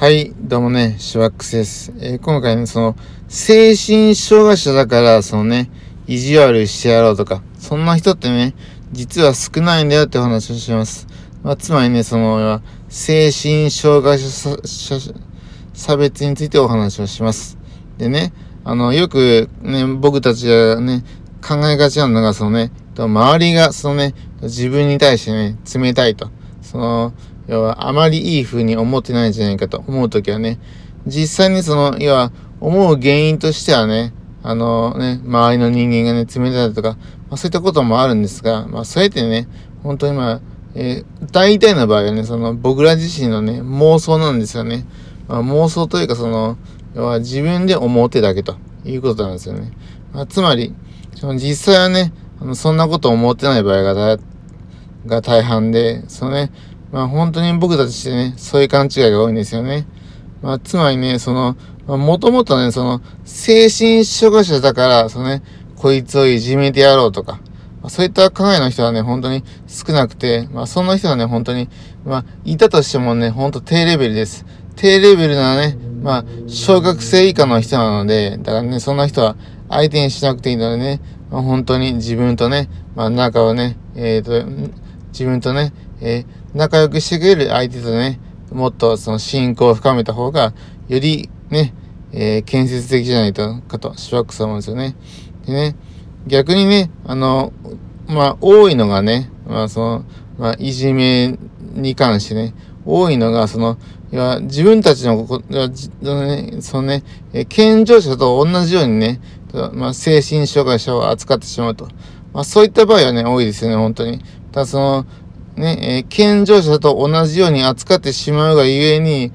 はい、どうもね、シュワックスです。えー、今回ね、その、精神障害者だから、そのね、意地悪してやろうとか、そんな人ってね、実は少ないんだよってお話をします。まあ、つまりね、その、精神障害者差別についてお話をします。でね、あの、よくね、僕たちがね、考えがちなのが、そのね、周りが、そのね、自分に対してね、冷たいと。その、要は、あまりいい風に思ってないんじゃないかと思うときはね、実際にその、要は、思う原因としてはね、あのね、周りの人間がね、冷たいとか、まあそういったこともあるんですが、まあそうやってね、本当にまあ、えー、大体の場合はね、その僕ら自身のね、妄想なんですよね。まあ妄想というかその、要は自分で思ってだけということなんですよね。まあつまり、その実際はね、あのそんなこと思ってない場合がが大半で、そのね、まあ本当に僕たちしてね、そういう勘違いが多いんですよね。まあつまりね、その、もともとね、その、精神障害者だから、そのね、こいつをいじめてやろうとか、まあ、そういった考えの人はね、本当に少なくて、まあそんな人はね、本当に、まあいたとしてもね、本当低レベルです。低レベルなね、まあ小学生以下の人なので、だからね、そんな人は相手にしなくていいのでね、まあ、本当に自分とね、まあ仲をね、えっ、ー、と、自分とね、えー、仲良くしてくれる相手とね、もっとその信仰を深めた方が、よりね、えー、建設的じゃないと、かと、しばくさ思うんですよね。でね、逆にね、あの、まあ、多いのがね、まあ、その、まあ、いじめに関してね、多いのが、その、いや、自分たちのこ、ね、そのね、健常者と同じようにね、まあ、精神障害者を扱ってしまうと。まあ、そういった場合はね、多いですよね、本当に。ただその、ね、えー、健常者と同じように扱ってしまうがゆえに、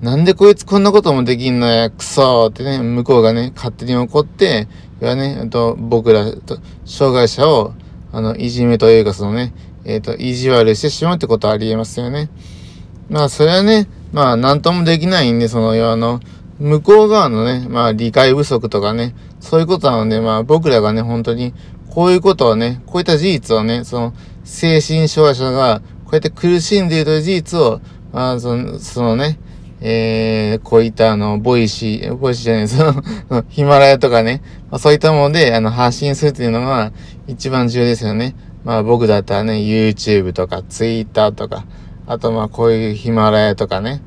なんでこいつこんなこともできんのや、くそーってね、向こうがね、勝手に怒って、いやね、と僕らと、障害者を、あの、いじめというかそのね、えっ、ー、と、意地悪してしまうってことはありえますよね。まあ、それはね、まあ、なんともできないんで、その、あの、向こう側のね、まあ、理解不足とかね、そういうことなので、まあ、僕らがね、本当に、こういうことをね、こういった事実をね、その、精神障害者が、こうやって苦しんでいるという事実を、まあ、その、そのね、えー、こういったあの、ボイシー、ボイシーじゃない、その、ヒマラヤとかね、まあ、そういったもので、あの、発信するというのが、一番重要ですよね。まあ、僕だったらね、YouTube とか、Twitter とか、あとまあ、こういうヒマラヤとかね、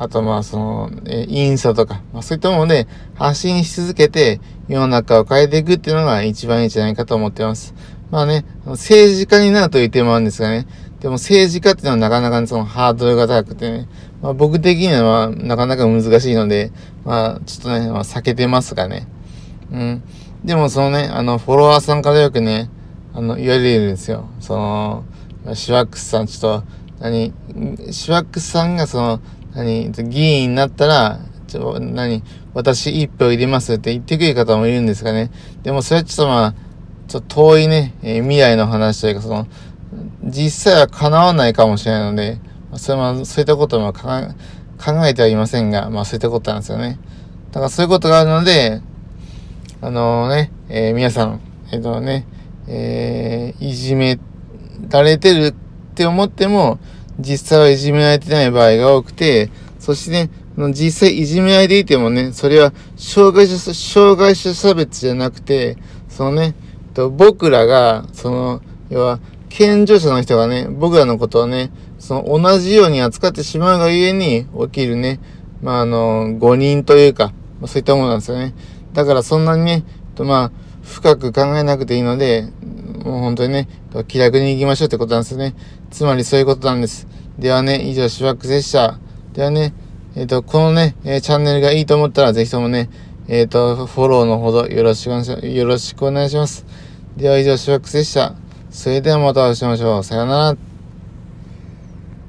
あとまあその、えインスタとか、まあそういったもので発信し続けて世の中を変えていくっていうのが一番いいんじゃないかと思ってます。まあね、政治家になるというテーマなんですがね、でも政治家っていうのはなかなかそのハードルが高くてね、まあ僕的にはなかなか難しいので、まあちょっとね、まあ避けてますがね。うん。でもそのね、あの、フォロワーさんからよくね、あの、言われるんですよ。その、シュワックスさん、ちょっと、何、シュワックスさんがその、何、議員になったら、ちょ、何、私一票入れますって言ってくる方もいるんですがね。でもそれはちょっとまあ、ちょっと遠いね、えー、未来の話というか、その、実際は叶わないかもしれないので、まあ、それも、そういったことも考えてはいませんが、まあそういったことなんですよね。だからそういうことがあるので、あの、ね、えー、皆さん、えっ、とね、えいじめられてるって思っても、実際はいじめられてない場合が多くて、そしてね、実際いじめられていてもね、それは障害者、障害者差別じゃなくて、そのね、と僕らが、その、要は、健常者の人がね、僕らのことをね、その同じように扱ってしまうがゆえに起きるね、まあ、あの、誤認というか、そういったものなんですよね。だからそんなにね、とまあ、深く考えなくていいので、もう本当にね、気楽に行きましょうってことなんですよね。つまりそういうことなんです。ではね、以上、シワックでした。ではね、えっ、ー、と、このね、え、チャンネルがいいと思ったら、ぜひともね、えっ、ー、と、フォローのほどよろしくお願いします。では以上、主役拙者。それではまたお会いしましょう。さよなら。